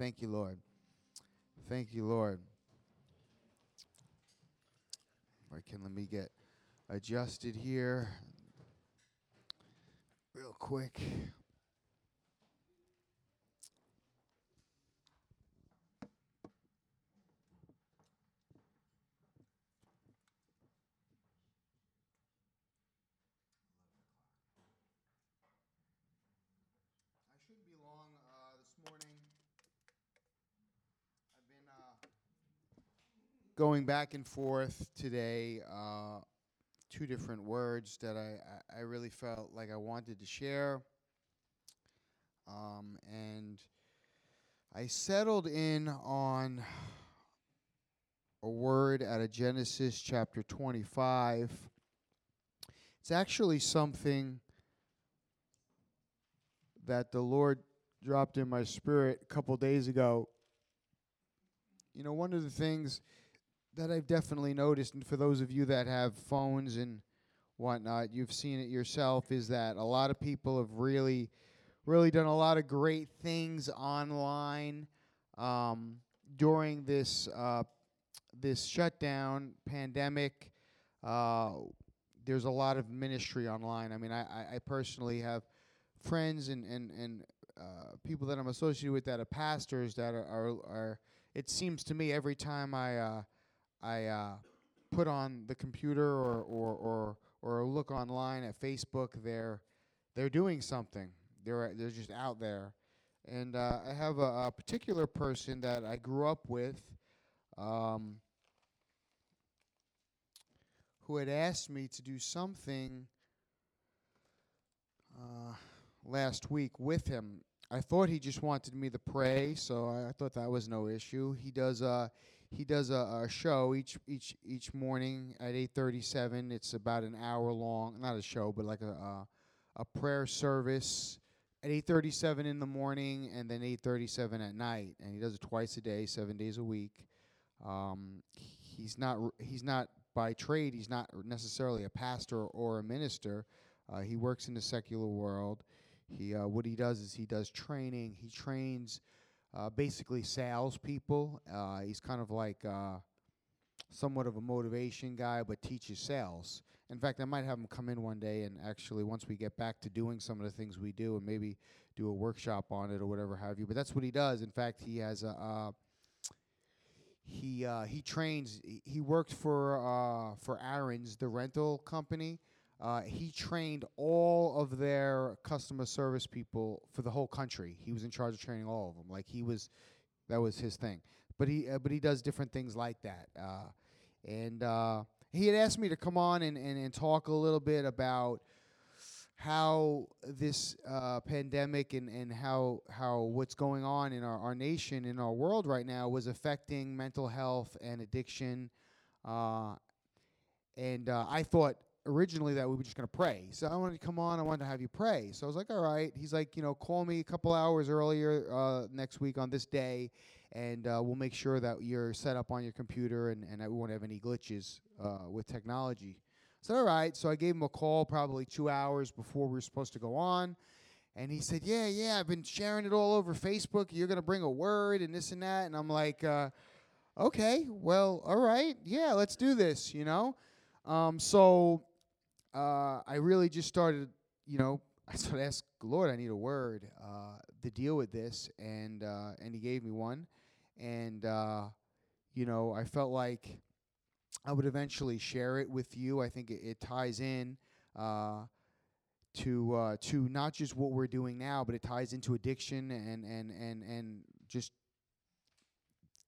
Thank you, Lord. Thank you, Lord. Right, can let me get adjusted here real quick. I shouldn't be long uh, this morning. I've been uh, going back and forth today. Uh, two different words that I, I, really felt like I wanted to share. Um, and I settled in on a word out of Genesis chapter 25. It's actually something that the Lord dropped in my spirit a couple days ago. You know, one of the things that I've definitely noticed, and for those of you that have phones and whatnot, you've seen it yourself, is that a lot of people have really, really done a lot of great things online um, during this uh, this shutdown pandemic. Uh, there's a lot of ministry online. I mean, I, I, personally have friends and and and uh, people that I'm associated with that are pastors that are are, are it seems to me every time I uh, I uh, put on the computer or, or or or look online at Facebook, they're they're doing something. They're they're just out there, and uh, I have a, a, particular person that I grew up with. Um, who had asked me to do something uh, last week with him. I thought he just wanted me to pray, so I, I thought that was no issue. He does uh he does a, a show each each each morning at 8:37. It's about an hour long, not a show, but like a a, a prayer service at 8:37 in the morning and then 8:37 at night, and he does it twice a day, 7 days a week. Um, he's not he's not by trade, he's not necessarily a pastor or a minister. Uh, he works in the secular world. He uh, what he does is he does training. He trains uh, basically salespeople. Uh, he's kind of like uh, somewhat of a motivation guy, but teaches sales. In fact, I might have him come in one day and actually, once we get back to doing some of the things we do, and maybe do a workshop on it or whatever have you. But that's what he does. In fact, he has a uh, he uh, he trains. He worked for uh, for Aaron's, the rental company. Uh, he trained all of their customer service people for the whole country. He was in charge of training all of them. Like he was, that was his thing. But he uh, but he does different things like that. Uh, and uh, he had asked me to come on and, and, and talk a little bit about how this uh, pandemic and, and how how what's going on in our, our nation in our world right now was affecting mental health and addiction uh, and I thought originally that we were just going to pray. So I wanted to come on. I wanted to have you pray. So I was like, all right. He's like, you know, call me a couple hours earlier uh, next week on this day, and uh, we'll make sure that you're set up on your computer and, and that we won't have any glitches uh, with technology. I said, all right. So I gave him a call probably two hours before we were supposed to go on. And he said, yeah, yeah, I've been sharing it all over Facebook. You're going to bring a word and this and that. And I'm like, uh, okay, well, all right. Yeah, let's do this, you know? Um, so uh, I really just started, you know, I started asking Lord, I need a word uh, to deal with this, and uh, and He gave me one, and uh, you know, I felt like I would eventually share it with you. I think it, it ties in uh, to uh, to not just what we're doing now, but it ties into addiction and and and and just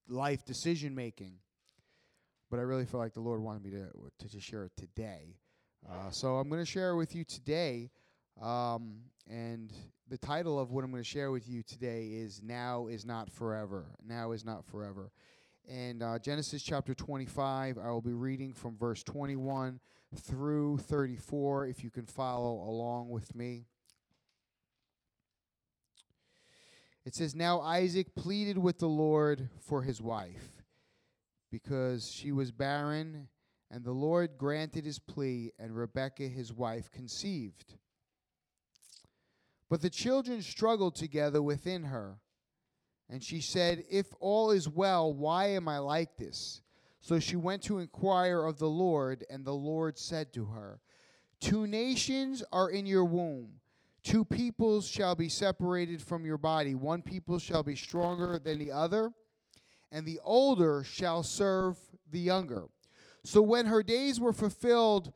life decision making. But I really feel like the Lord wanted me to to, to share it today. Uh, so I'm going to share with you today, um, and the title of what I'm going to share with you today is "Now is not forever." Now is not forever. And uh, Genesis chapter 25, I will be reading from verse 21 through 34. If you can follow along with me. It says, Now Isaac pleaded with the Lord for his wife, because she was barren and the Lord granted his plea, and Rebekah his wife conceived. But the children struggled together within her. And she said, If all is well, why am I like this? So she went to inquire of the Lord, and the Lord said to her, Two nations are in your womb. Two peoples shall be separated from your body. One people shall be stronger than the other, and the older shall serve the younger. So when her days were fulfilled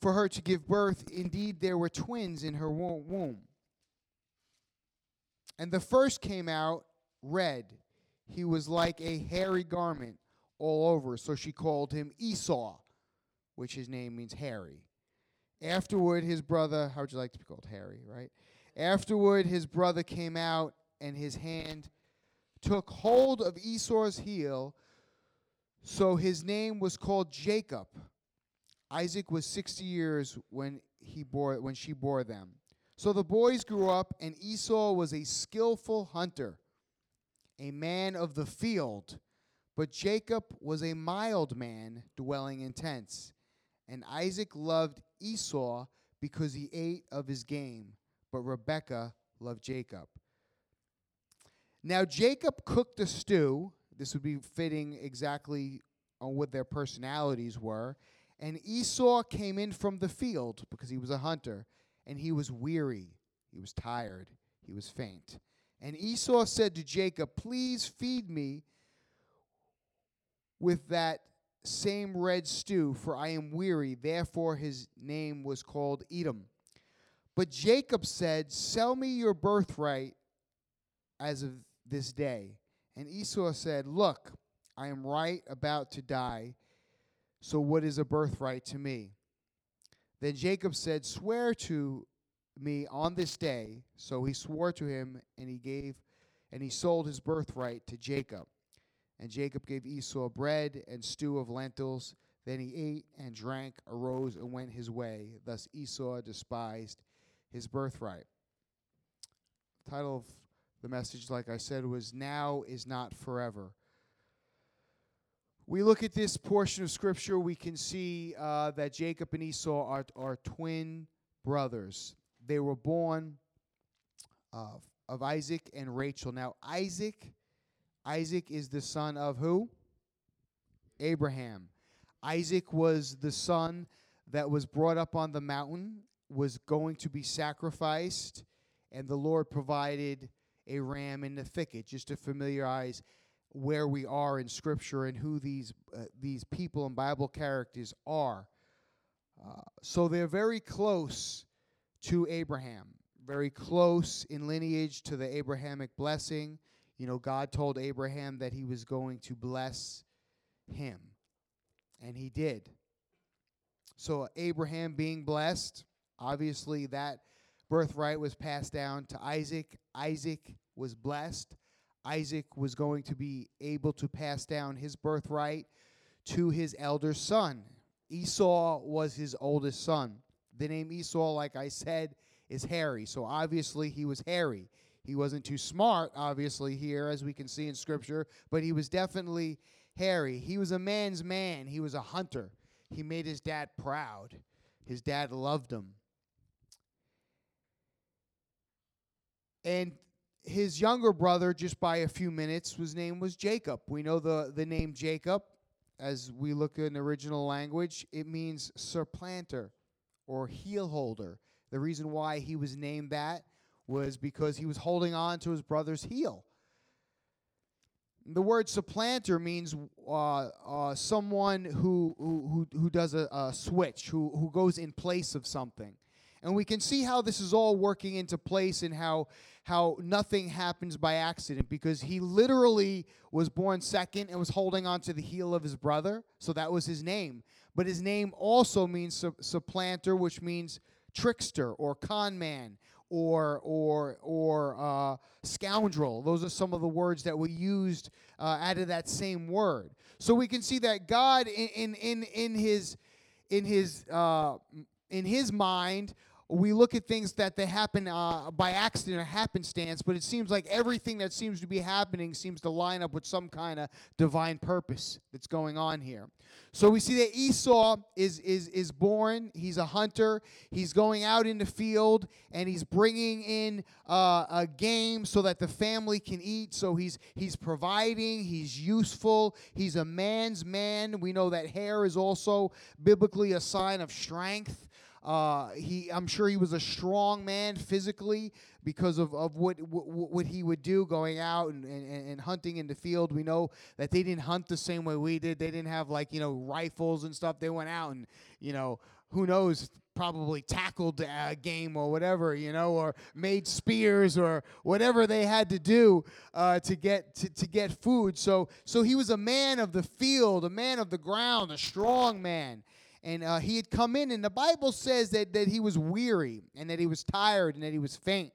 for her to give birth, indeed there were twins in her womb. And the first came out red. He was like a hairy garment all over. So she called him Esau, which his name means hairy. Afterward, his brother, how would you like to be called? Harry, right? Afterward, his brother came out, and his hand took hold of Esau's heel. So his name was called Jacob. Isaac was 60 years when he bore when she bore them. So the boys grew up, and Esau was a skillful hunter, a man of the field. But Jacob was a mild man, dwelling in tents. And Isaac loved Esau because he ate of his game, but Rebekah loved Jacob. Now Jacob cooked a stew. This would be fitting exactly on what their personalities were. And Esau came in from the field because he was a hunter and he was weary, he was tired, he was faint. And Esau said to Jacob, Please feed me with that same red stew, for I am weary. Therefore his name was called Edom. But Jacob said, Sell me your birthright as of this day. And Esau said, Look, I am right about to die. So what is a birthright to me? Then Jacob said, Swear to me on this day. So he swore to him, and he gave, and he sold his birthright to Jacob. And Jacob gave Esau bread and stew of lentils. Then he ate and drank, arose, and went his way. Thus Esau despised his birthright. Title of the message, like I said, was Now is Not Forever we look at this portion of scripture, we can see uh, that Jacob and Esau are, are twin brothers. They were born uh, of Isaac and Rachel. Now, Isaac, Isaac is the son of who? Abraham. Isaac was the son that was brought up on the mountain, was going to be sacrificed, and the Lord provided a ram in the thicket just to familiarize where we are in Scripture and who these uh, these people and Bible characters are. Uh, so they're very close to Abraham, very close in lineage to the Abrahamic blessing. You know, God told Abraham that he was going to bless him, and he did. So Abraham being blessed, obviously that birthright was passed down to Isaac. Isaac was blessed. Isaac was going to be able to pass down his birthright to his elder son. Esau was his oldest son. The name Esau, like I said, is Harry. So obviously he was Harry. He wasn't too smart, obviously, here, as we can see in Scripture, but he was definitely Harry. He was a man's man, he was a hunter. He made his dad proud. His dad loved him. And his younger brother, just by a few minutes, his name was Jacob. We know the, the name Jacob, as we look in original language, it means supplanter or heel holder. The reason why he was named that was because he was holding on to his brother's heel. The word supplanter means uh, uh, someone who, who, who, who does a, a switch, who, who goes in place of something. And we can see how this is all working into place and how how nothing happens by accident because he literally was born second and was holding on to the heel of his brother. So that was his name. But his name also means su- supplanter, which means trickster or con man or or or uh, scoundrel. Those are some of the words that were used uh, out of that same word. So we can see that God in in, in his in his uh, in his mind we look at things that they happen uh, by accident or happenstance, but it seems like everything that seems to be happening seems to line up with some kind of divine purpose that's going on here. So we see that Esau is is is born. He's a hunter. He's going out in the field and he's bringing in uh, a game so that the family can eat. So he's he's providing. He's useful. He's a man's man. We know that hair is also biblically a sign of strength. Uh, he, I'm sure he was a strong man physically because of, of what, what, what he would do going out and, and, and hunting in the field. We know that they didn't hunt the same way we did. They didn't have like, you know, rifles and stuff. They went out and, you know, who knows, probably tackled a game or whatever, you know, or made spears or whatever they had to do uh, to get to, to get food. So so he was a man of the field, a man of the ground, a strong man and uh, he had come in, and the Bible says that, that he was weary and that he was tired and that he was faint.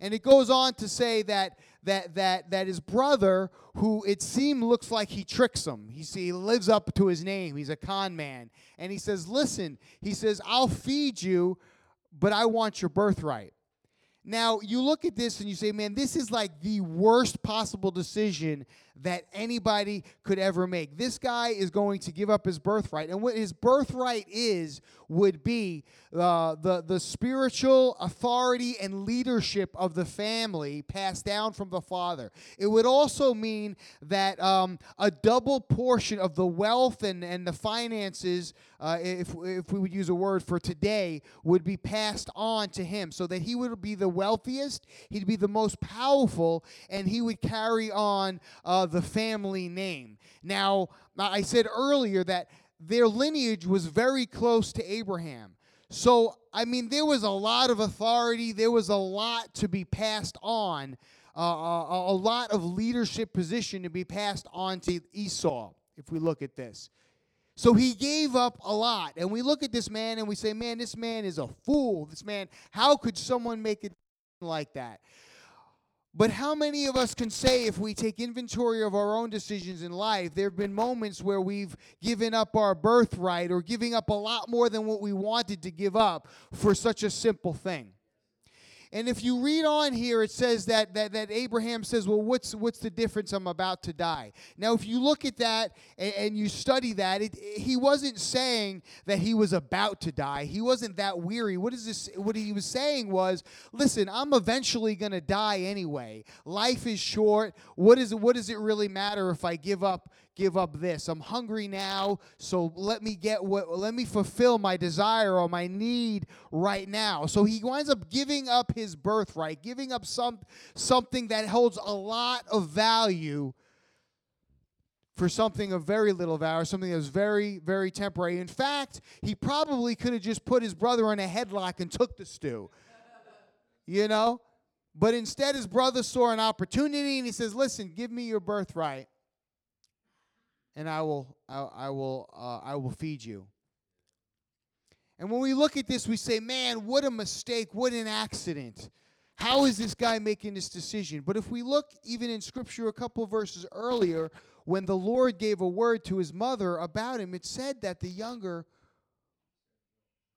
And it goes on to say that that that that his brother, who it seemed looks like he tricks him, he, he lives up to his name. He's a con man, and he says, "Listen," he says, "I'll feed you, but I want your birthright." Now, you look at this and you say, man, this is like the worst possible decision that anybody could ever make. This guy is going to give up his birthright. And what his birthright is would be uh, the, the spiritual authority and leadership of the family passed down from the father. It would also mean that um, a double portion of the wealth and, and the finances, uh, if, if we would use a word for today, would be passed on to him so that he would be the wealthiest, he'd be the most powerful, and he would carry on uh, the family name. Now, I said earlier that their lineage was very close to Abraham. So, I mean, there was a lot of authority, there was a lot to be passed on, uh, a, a lot of leadership position to be passed on to Esau, if we look at this. So he gave up a lot. And we look at this man and we say, man, this man is a fool. This man, how could someone make it like that? But how many of us can say, if we take inventory of our own decisions in life, there have been moments where we've given up our birthright or giving up a lot more than what we wanted to give up for such a simple thing? And if you read on here, it says that, that, that Abraham says, Well, what's, what's the difference? I'm about to die. Now, if you look at that and, and you study that, it, he wasn't saying that he was about to die. He wasn't that weary. What is this? What he was saying was, Listen, I'm eventually going to die anyway. Life is short. What, is, what does it really matter if I give up give up this. I'm hungry now, so let me get what let me fulfill my desire or my need right now. So he winds up giving up his birthright, giving up some something that holds a lot of value for something of very little value, something that was very, very temporary. In fact, he probably could have just put his brother in a headlock and took the stew. You know? But instead, his brother saw an opportunity and he says, Listen, give me your birthright and I will I, I will uh, I will feed you. And when we look at this, we say, "Man, what a mistake! What an accident! How is this guy making this decision?" But if we look even in Scripture, a couple verses earlier, when the Lord gave a word to his mother about him, it said that the younger,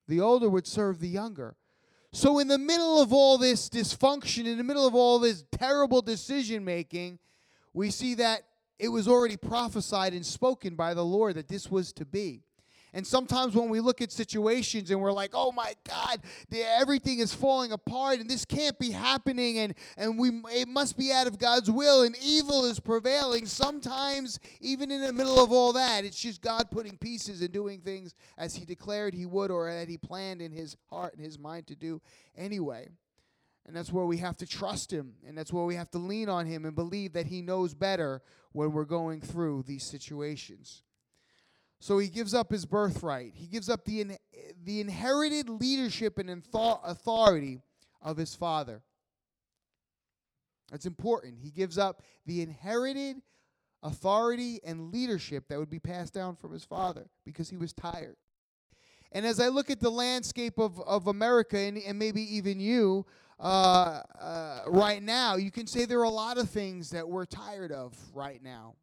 the older would serve the younger. So, in the middle of all this dysfunction, in the middle of all this terrible decision making, we see that it was already prophesied and spoken by the Lord that this was to be. And sometimes when we look at situations and we're like, oh my God, everything is falling apart and this can't be happening and, and we it must be out of God's will and evil is prevailing. Sometimes, even in the middle of all that, it's just God putting pieces and doing things as He declared He would or that He planned in His heart and His mind to do anyway. And that's where we have to trust Him. And that's where we have to lean on Him and believe that He knows better when we're going through these situations. So He gives up His birthright, He gives up the, in, the inherited leadership and authority of His Father. That's important. He gives up the inherited authority and leadership that would be passed down from His Father because He was tired. And as I look at the landscape of, of America and, and maybe even you, uh, uh, right now, you can say there are a lot of things that we're tired of right now.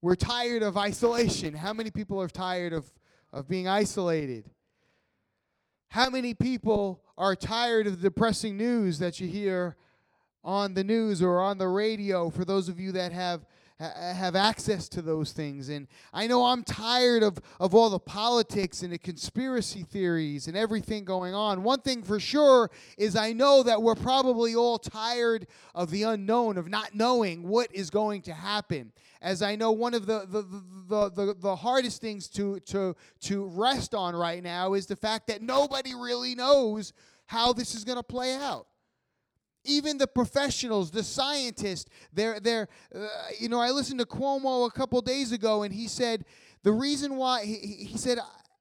We're tired of isolation. How many people are tired of, of being isolated? How many people are tired of the depressing news that you hear on the news or on the radio for those of you that have have access to those things. And i know i'm tired of, of all the politics and the conspiracy theories and everything going on. One thing for sure is i know that we're probably all tired of the unknown of not knowing what is going to happen. As i know one of the the, the, the, the hardest things to, to, to rest on right now is the fact that nobody really knows how this is going to play out even the professionals, the scientists, they're, they're uh, you know, I listened to Cuomo a couple days ago, and he said the reason why, he, he said,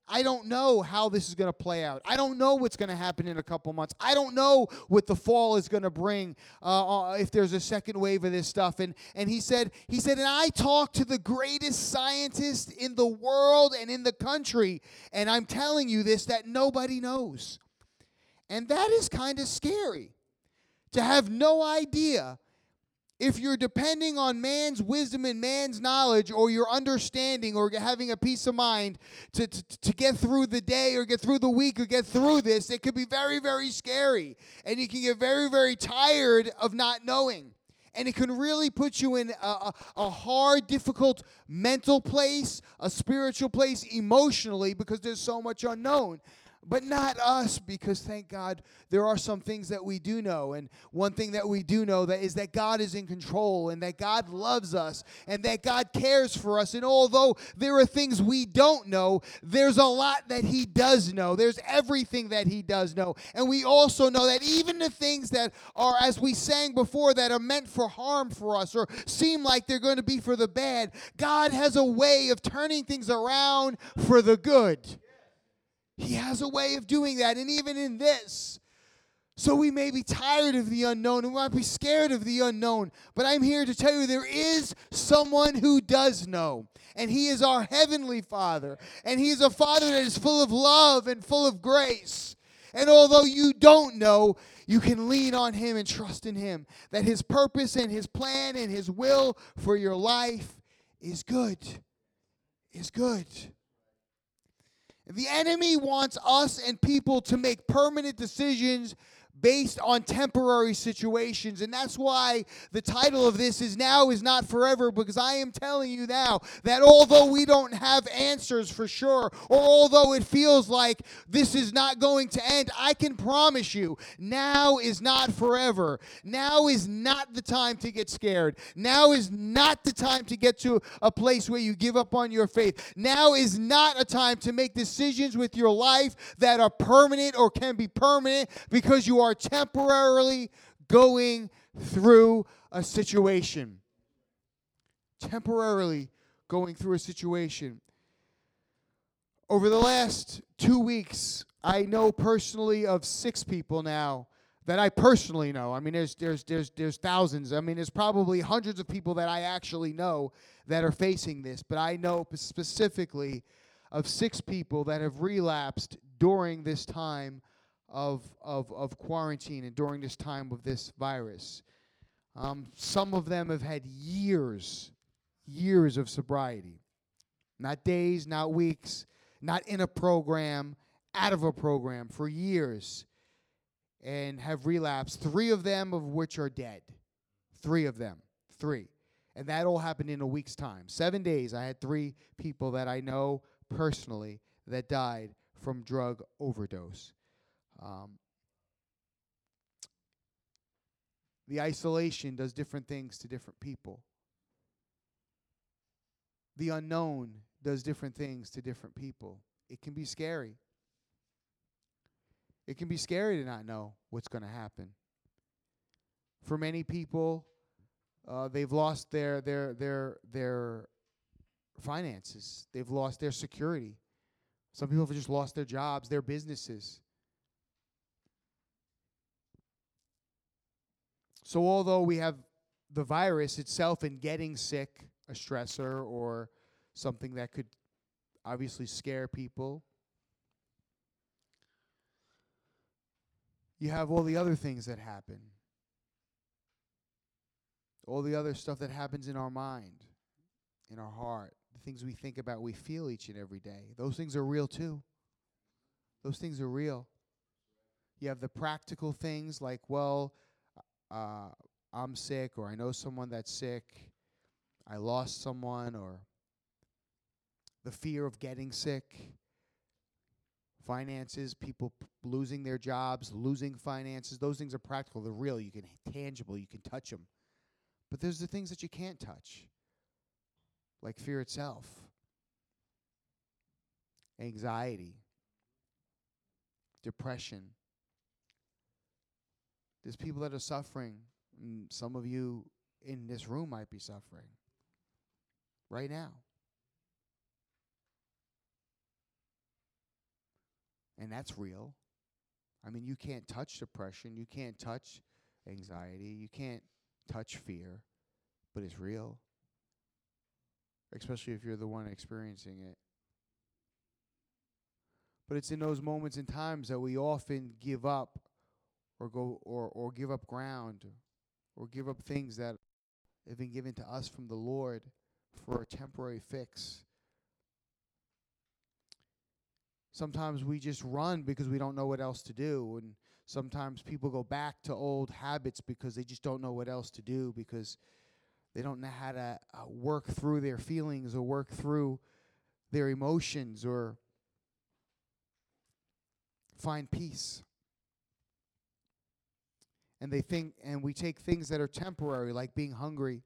I don't know how this is going to play out. I don't know what's going to happen in a couple months. I don't know what the fall is going to bring uh, uh, if there's a second wave of this stuff. And and he said he said, and I talked to the greatest scientist in the world and in the country, and I'm telling you this that nobody knows, and that is kind of scary to have no idea if you're depending on man's wisdom and man's knowledge or your understanding or having a peace of mind to, to, to, get through the day or get through the week or get through this, it could be very, very scary. And you can get very, very tired of not knowing. And it can really put you in a, a, a hard, difficult mental place, a spiritual place emotionally because there's so much unknown but not us because thank god there are some things that we do know. And one thing that we do know that is that god is in control and that god loves us and that god cares for us. And although there are things we don't know there's a lot that he does know. There's everything that he does know. And we also know that even the things that are as we sang before that are meant for harm for us or seem like they're going to be for the bad god has a way of turning things around for the good he has a way of doing that. And even in this, so we may be tired of the unknown and we might be scared of the unknown. But I'm here to tell you there is someone who does know. And he is our heavenly Father. And he is a Father that is full of love and full of grace. And although you don't know, you can lean on him and trust in him that his purpose and his plan and his will for your life is good. Is good. The enemy wants us and people to make permanent decisions based on temporary situations. And that's why the title of this is Now is Not Forever, because I am telling you now that although we don't have answers for sure, or although it feels like this is not going to end, I can promise you now is not forever. Now is not the time to get scared. Now is not the time to get to a place where you give up on your faith. Now is not a time to make decisions with your life that are permanent or can be permanent because you are are temporarily going through a situation. Temporarily going through a situation. Over the last two weeks, I know personally of six people now that I personally know. I mean, there's there's there's there's thousands. I mean, there's probably hundreds of people that I actually know that are facing this, but I know specifically of six people that have relapsed during this time of, of, of quarantine and during this time of this virus. Um, some of them have had years, years of sobriety. Not days, not weeks, not in a program, out of a program for years, and have relapsed. Three of them, of which are dead. Three of them. Three. And that all happened in a week's time. Seven days, I had three people that I know personally that died from drug overdose. Um, the isolation does different things to different people. The unknown does different things to different people. It can be scary. It can be scary to not know what's going to happen. For many people, uh, they've lost their their their their finances. They've lost their security. Some people have just lost their jobs, their businesses. So, although we have the virus itself and getting sick, a stressor or something that could obviously scare people, you have all the other things that happen. All the other stuff that happens in our mind, in our heart, the things we think about, we feel each and every day. Those things are real too. Those things are real. You have the practical things like, well, uh, I'm sick, or I know someone that's sick, I lost someone, or the fear of getting sick, finances, people p- losing their jobs, losing finances. Those things are practical. They're real. You can tangible. You can touch them. But there's the things that you can't touch, like fear itself, anxiety, depression. There's people that are suffering. And some of you in this room might be suffering right now. And that's real. I mean, you can't touch depression, you can't touch anxiety, you can't touch fear, but it's real. Especially if you're the one experiencing it. But it's in those moments and times that we often give up or go or, or give up ground or give up things that have been given to us from the Lord for a temporary fix. Sometimes we just run because we don't know what else to do. And sometimes people go back to old habits because they just don't know what else to do because they don't know how to uh, work through their feelings or work through their emotions or find peace. And they think, and we take things that are temporary, like being hungry,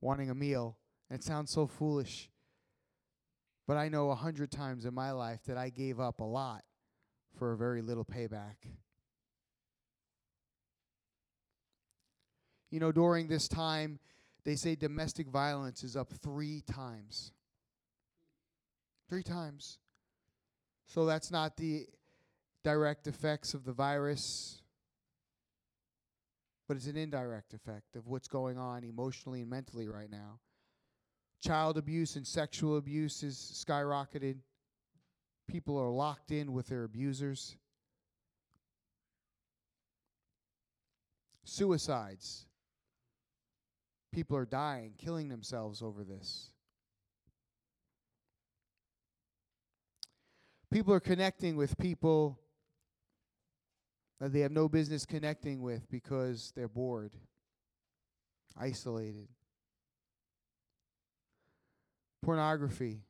wanting a meal. And it sounds so foolish. But I know a hundred times in my life that I gave up a lot for a very little payback. You know, during this time, they say domestic violence is up three times. Three times. So that's not the direct effects of the virus, but it's an indirect effect of what's going on emotionally and mentally right now. Child abuse and sexual abuse is skyrocketed. People are locked in with their abusers. Suicides. People are dying, killing themselves over this. People are connecting with people that they have no business connecting with because they're bored, isolated pornography.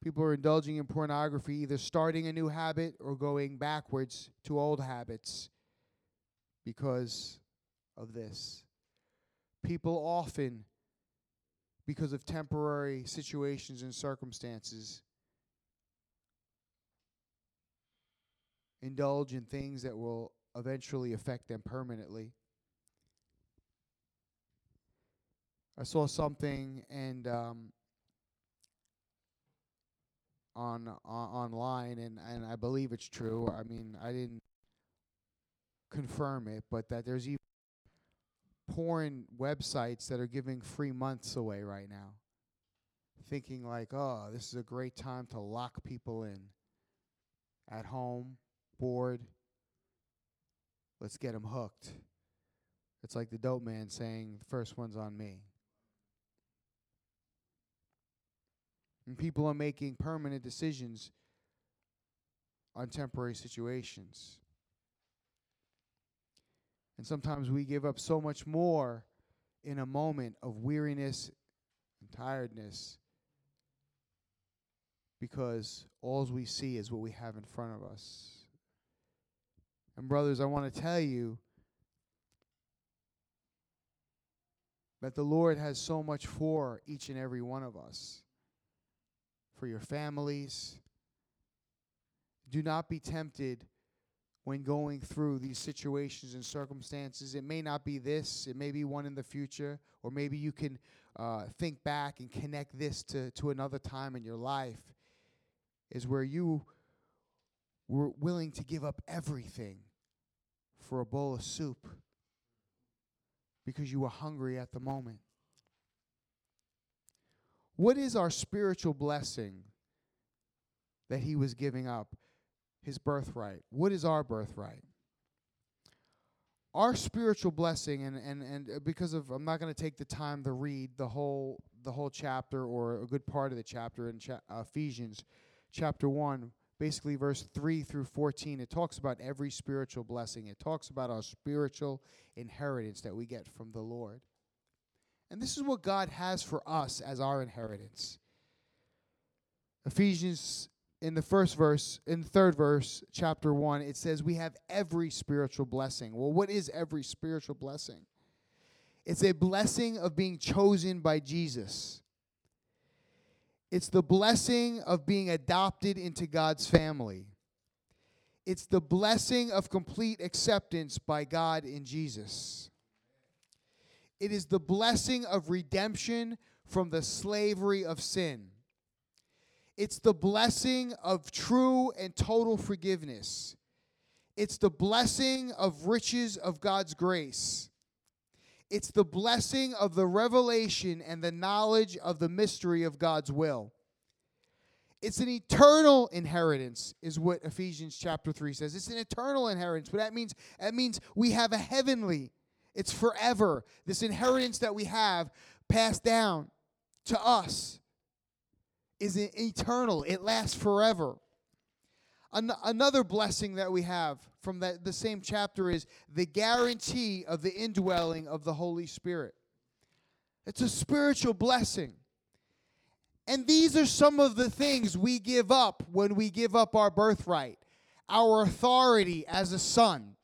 People are indulging in pornography, either starting a new habit or going backwards to old habits because of this. People often, because of temporary situations and circumstances, indulge in things that will eventually affect them permanently. I saw something and um, on uh, online, and and I believe it's true. I mean, I didn't confirm it, but that there's even porn websites that are giving free months away right now, thinking like, oh, this is a great time to lock people in at home, bored. Let's get them hooked. It's like the dope man saying, the first one's on me. And people are making permanent decisions on temporary situations. And sometimes we give up so much more in a moment of weariness and tiredness because all we see is what we have in front of us. And, brothers, I want to tell you that the Lord has so much for each and every one of us for your families. Do not be tempted when going through these situations and circumstances. It may not be this, it may be one in the future, or maybe you can uh, think back and connect this to, to another time in your life, is where you were willing to give up everything for a bowl of soup because you were hungry at the moment. What is our spiritual blessing that he was giving up? His birthright. What is our birthright? Our spiritual blessing, and, and, and uh, because of I'm not going to take the time to read the whole the whole chapter or a good part of the chapter in cha- uh, Ephesians chapter one, basically verse 3 through 14, it talks about every spiritual blessing. It talks about our spiritual inheritance that we get from the Lord. And this is what God has for us as our inheritance. Ephesians in the first verse, in the third verse, chapter 1, it says we have every spiritual blessing. Well, what is every spiritual blessing? It's a blessing of being chosen by Jesus. It's the blessing of being adopted into God's family. It's the blessing of complete acceptance by God in Jesus. It is the blessing of redemption from the slavery of sin. It's the blessing of true and total forgiveness. It's the blessing of riches of God's grace. It's the blessing of the revelation and the knowledge of the mystery of God's will. It's an eternal inheritance, is what Ephesians chapter 3 says. It's an eternal inheritance. What that means, that means we have a heavenly, it's forever. This inheritance that we have passed down to us is eternal, it lasts forever. An- another blessing that we have from that, the same chapter is the guarantee of the indwelling of the Holy Spirit. It's a spiritual blessing. And these are some of the things we give up when we give up our birthright our authority as a son.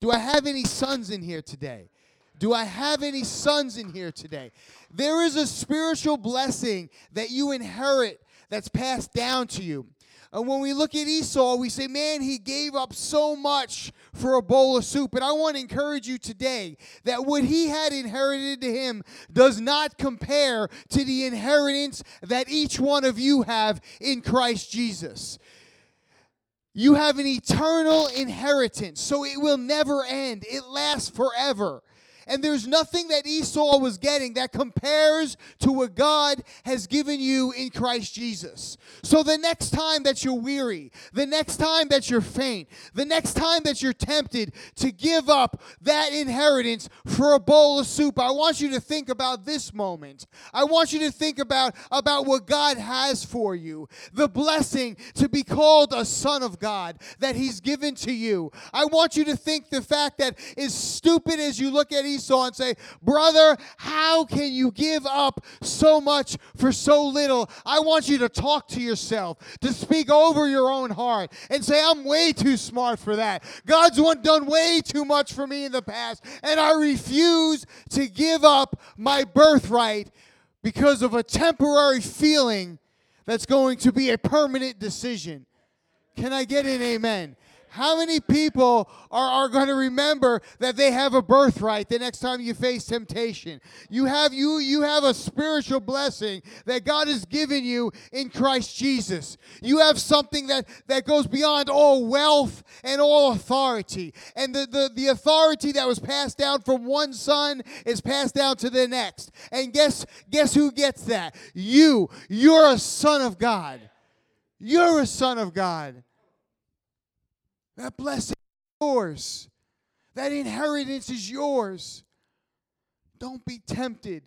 Do I have any sons in here today? Do I have any sons in here today? There is a spiritual blessing that you inherit that's passed down to you. And when we look at Esau, we say, man, he gave up so much for a bowl of soup. And I want to encourage you today that what he had inherited to him does not compare to the inheritance that each one of you have in Christ Jesus. You have an eternal inheritance, so it will never end, it lasts forever. And there's nothing that Esau was getting that compares to what God has given you in Christ Jesus. So the next time that you're weary, the next time that you're faint, the next time that you're tempted to give up that inheritance for a bowl of soup, I want you to think about this moment. I want you to think about, about what God has for you. The blessing to be called a son of God that He's given to you. I want you to think the fact that as stupid as you look at Esau, Esau and say, Brother, how can you give up so much for so little? I want you to talk to yourself, to speak over your own heart, and say, I'm way too smart for that. God's done way too much for me in the past, and I refuse to give up my birthright because of a temporary feeling that's going to be a permanent decision. Can I get an amen? How many people are, are going to remember that they have a birthright the next time you face temptation? You have you you have a spiritual blessing that God has given you in Christ Jesus. You have something that, that goes beyond all wealth and all authority. And the, the, the authority that was passed down from one son is passed down to the next. And guess guess who gets that? You. You're a son of God. You're a son of God. That blessing is yours. That inheritance is yours. Don't be tempted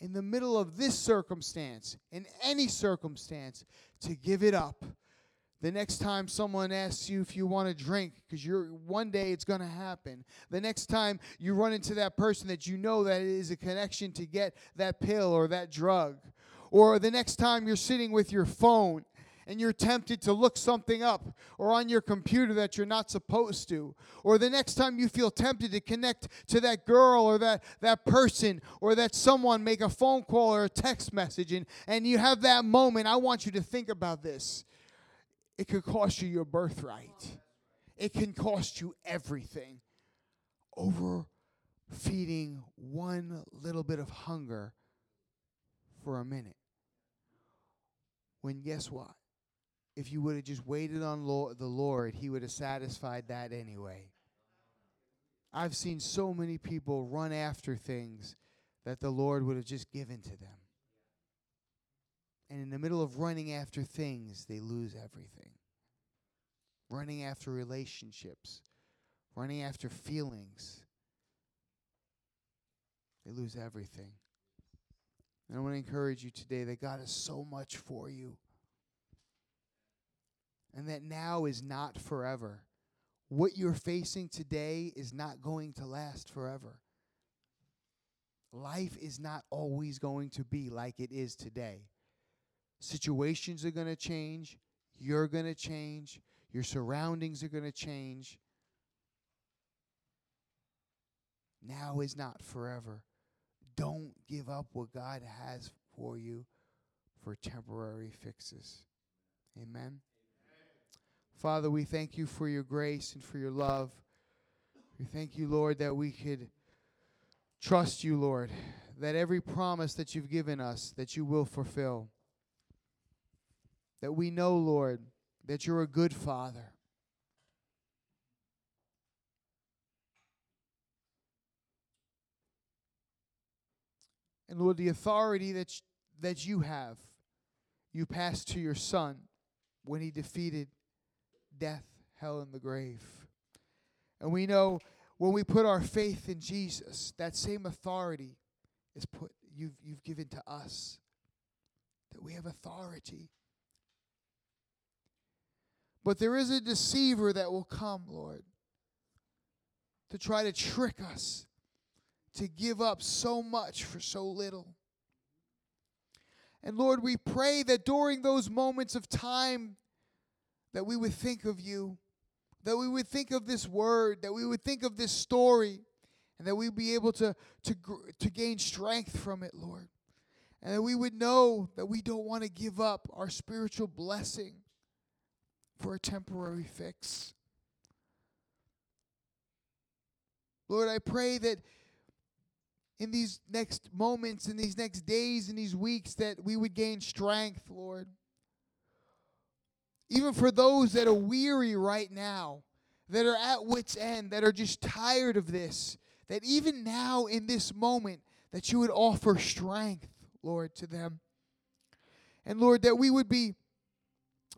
in the middle of this circumstance, in any circumstance, to give it up. The next time someone asks you if you want to drink, because you're one day it's going to happen. The next time you run into that person that you know that is a connection to get that pill or that drug, or the next time you're sitting with your phone and you're tempted to look something up or on your computer that you're not supposed to or the next time you feel tempted to connect to that girl or that, that person or that someone make a phone call or a text message and, and you have that moment i want you to think about this. It could cost you your birthright. It can cost you everything. Over feeding one little bit of hunger for a minute. When guess what if you would have just waited on Lord, the Lord, He would have satisfied that anyway. I've seen so many people run after things that the Lord would have just given to them. And in the middle of running after things, they lose everything. Running after relationships, running after feelings, they lose everything. And I want to encourage you today that God has so much for you. And that now is not forever. What you're facing today is not going to last forever. Life is not always going to be like it is today. Situations are going to change. You're going to change. Your surroundings are going to change. Now is not forever. Don't give up what God has for you for temporary fixes. Amen. Father, we thank you for your grace and for your love. We thank you, Lord, that we could trust you, Lord, that every promise that you've given us that you will fulfill. That we know, Lord, that you're a good father. And Lord, the authority that, that you have, you passed to your son when he defeated death, hell, and the grave. And we know when we put our faith in Jesus, that same authority is put you've you've given to us. That we have authority. But there is a deceiver that will come, Lord, to try to trick us, to give up so much for so little. And Lord, we pray that during those moments of time that we would think of you, that we would think of this word, that we would think of this story, and that we'd be able to, to, to gain strength from it, Lord. And that we would know that we don't want to give up our spiritual blessing for a temporary fix. Lord, I pray that in these next moments, in these next days, in these weeks, that we would gain strength, Lord. Even for those that are weary right now, that are at wits' end, that are just tired of this, that even now in this moment, that you would offer strength, Lord, to them. And Lord, that we would be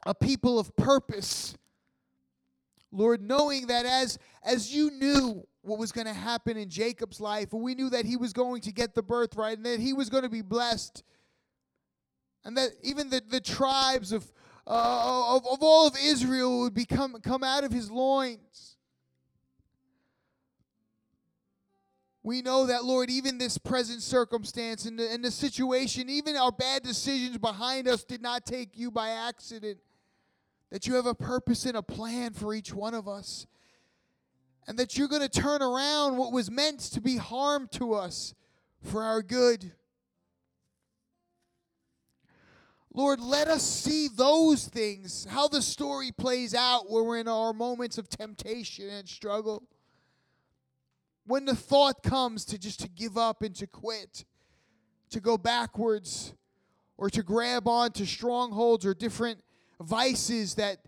a people of purpose. Lord, knowing that as as you knew what was going to happen in Jacob's life, and we knew that he was going to get the birthright and that he was going to be blessed, and that even the, the tribes of, uh, of, of all of Israel would become come out of his loins. We know that, Lord, even this present circumstance and the, and the situation, even our bad decisions behind us did not take you by accident. That you have a purpose and a plan for each one of us. And that you're going to turn around what was meant to be harm to us for our good. Lord, let us see those things, how the story plays out when we're in our moments of temptation and struggle when the thought comes to just to give up and to quit, to go backwards, or to grab on to strongholds or different vices that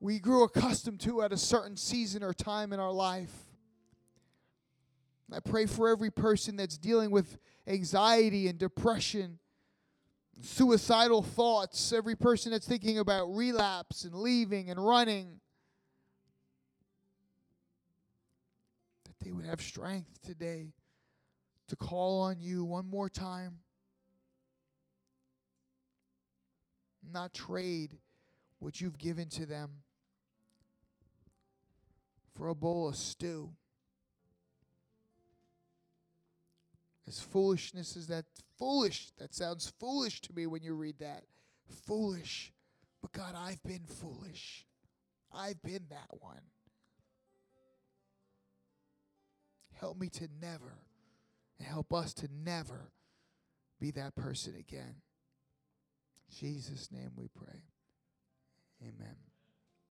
we grew accustomed to at a certain season or time in our life. I pray for every person that's dealing with anxiety and depression, suicidal thoughts, every person that's thinking about relapse and leaving and running. That they would have strength today to call on you one more time. Not trade what you've given to them for a bowl of stew. As foolishness as that foolish, that sounds foolish to me when you read that. Foolish. But God, I've been foolish. I've been that one. Help me to never, and help us to never be that person again. In Jesus' name we pray. Amen.